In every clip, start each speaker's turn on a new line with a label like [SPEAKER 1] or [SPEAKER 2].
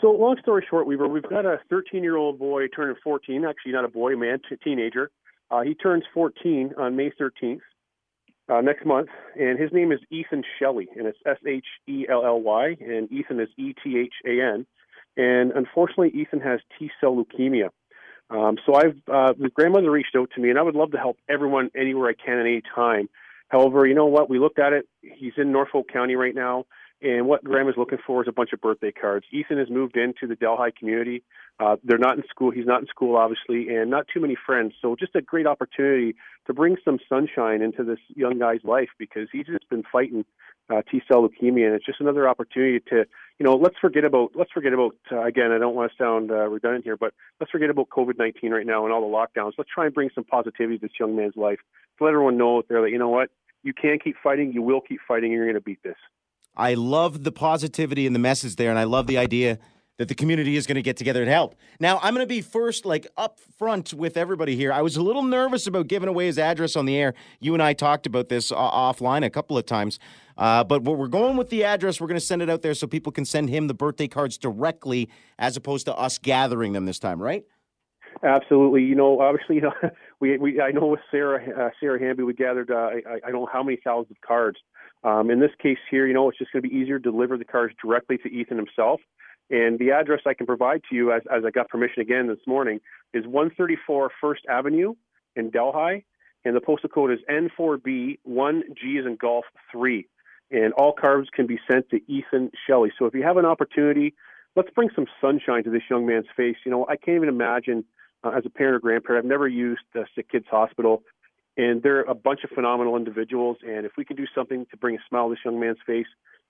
[SPEAKER 1] So, long story short, Weaver, we've got a 13 year old boy turning 14. Actually, not a boy, a man, t- teenager. Uh, he turns 14 on May 13th uh, next month, and his name is Ethan Shelly, and it's S H E L L Y, and Ethan is E T H A N. And unfortunately, Ethan has T cell leukemia. Um, so I've uh, the grandmother reached out to me, and I would love to help everyone anywhere I can at any time. However, you know what? We looked at it. He's in Norfolk County right now. And what Graham is looking for is a bunch of birthday cards. Ethan has moved into the Delhi community. Uh, they're not in school. He's not in school, obviously, and not too many friends. So just a great opportunity to bring some sunshine into this young guy's life because he's just been fighting uh, T cell leukemia, and it's just another opportunity to, you know, let's forget about let's forget about uh, again. I don't want to sound uh, redundant here, but let's forget about COVID nineteen right now and all the lockdowns. Let's try and bring some positivity to this young man's life to let everyone know out there that you know what, you can keep fighting, you will keep fighting, and you're going to beat this.
[SPEAKER 2] I love the positivity and the message there, and I love the idea that the community is going to get together and help. Now, I'm going to be first, like up front with everybody here. I was a little nervous about giving away his address on the air. You and I talked about this uh, offline a couple of times. Uh, but we're going with the address. We're going to send it out there so people can send him the birthday cards directly as opposed to us gathering them this time, right?
[SPEAKER 1] Absolutely. You know, obviously, you know, we, we I know with Sarah uh, Sarah Hamby, we gathered uh, I, I don't know how many thousands of cards. Um, in this case here, you know, it's just going to be easier to deliver the cards directly to Ethan himself. And the address I can provide to you, as, as I got permission again this morning, is 134 First Avenue in Delhi. And the postal code is N4B 1G as in golf 3. And all cards can be sent to Ethan Shelly. So if you have an opportunity, let's bring some sunshine to this young man's face. You know, I can't even imagine uh, as a parent or grandparent, I've never used the Sick Kids Hospital and they're a bunch of phenomenal individuals. And if we can do something to bring a smile to this young man's face,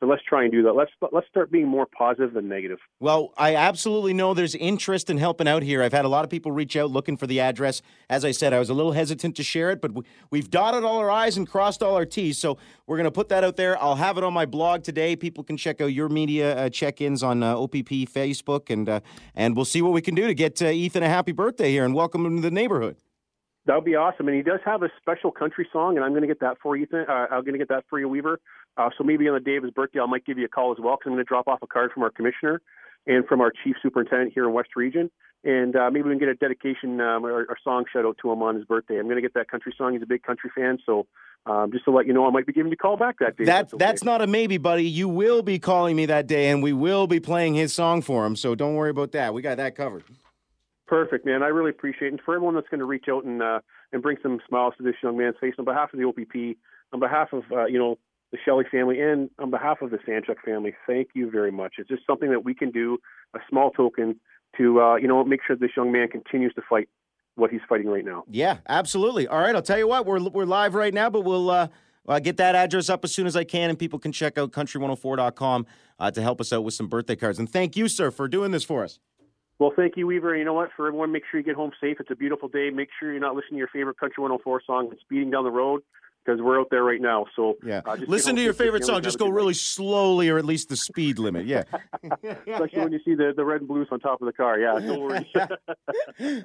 [SPEAKER 1] let's try and do that. Let's let's start being more positive than negative.
[SPEAKER 2] Well, I absolutely know there's interest in helping out here. I've had a lot of people reach out looking for the address. As I said, I was a little hesitant to share it, but we've dotted all our I's and crossed all our T's. So we're going to put that out there. I'll have it on my blog today. People can check out your media uh, check-ins on uh, OPP Facebook, and uh, and we'll see what we can do to get uh, Ethan a happy birthday here and welcome him to the neighborhood.
[SPEAKER 1] That would be awesome. And he does have a special country song, and I'm going to get that for you. Uh, I'm going to get that for you, Weaver. Uh, so maybe on the day of his birthday, I might give you a call as well because I'm going to drop off a card from our commissioner and from our chief superintendent here in West Region. And uh, maybe we can get a dedication um, or, or song shout out to him on his birthday. I'm going to get that country song. He's a big country fan. So um, just to let you know, I might be giving you a call back that day.
[SPEAKER 2] That, that's, okay. that's not a maybe, buddy. You will be calling me that day, and we will be playing his song for him. So don't worry about that. We got that covered.
[SPEAKER 1] Perfect, man. I really appreciate it. And for everyone that's going to reach out and uh, and bring some smiles to this young man's face on behalf of the OPP, on behalf of uh, you know the Shelly family, and on behalf of the Sanchuk family, thank you very much. It's just something that we can do, a small token to uh, you know make sure this young man continues to fight what he's fighting right now.
[SPEAKER 2] Yeah, absolutely. All right, I'll tell you what, we're we're live right now, but we'll. Uh... Uh, get that address up as soon as I can, and people can check out country104.com uh, to help us out with some birthday cards. And thank you, sir, for doing this for us.
[SPEAKER 1] Well, thank you, Weaver. You know what? For everyone, make sure you get home safe. It's a beautiful day. Make sure you're not listening to your favorite Country 104 song and speeding down the road because we're out there right now. So
[SPEAKER 2] yeah, uh, listen to your favorite song. Just go really slowly, or at least the speed limit. Yeah,
[SPEAKER 1] especially when you see the the red and blues on top of the car. Yeah, don't worry.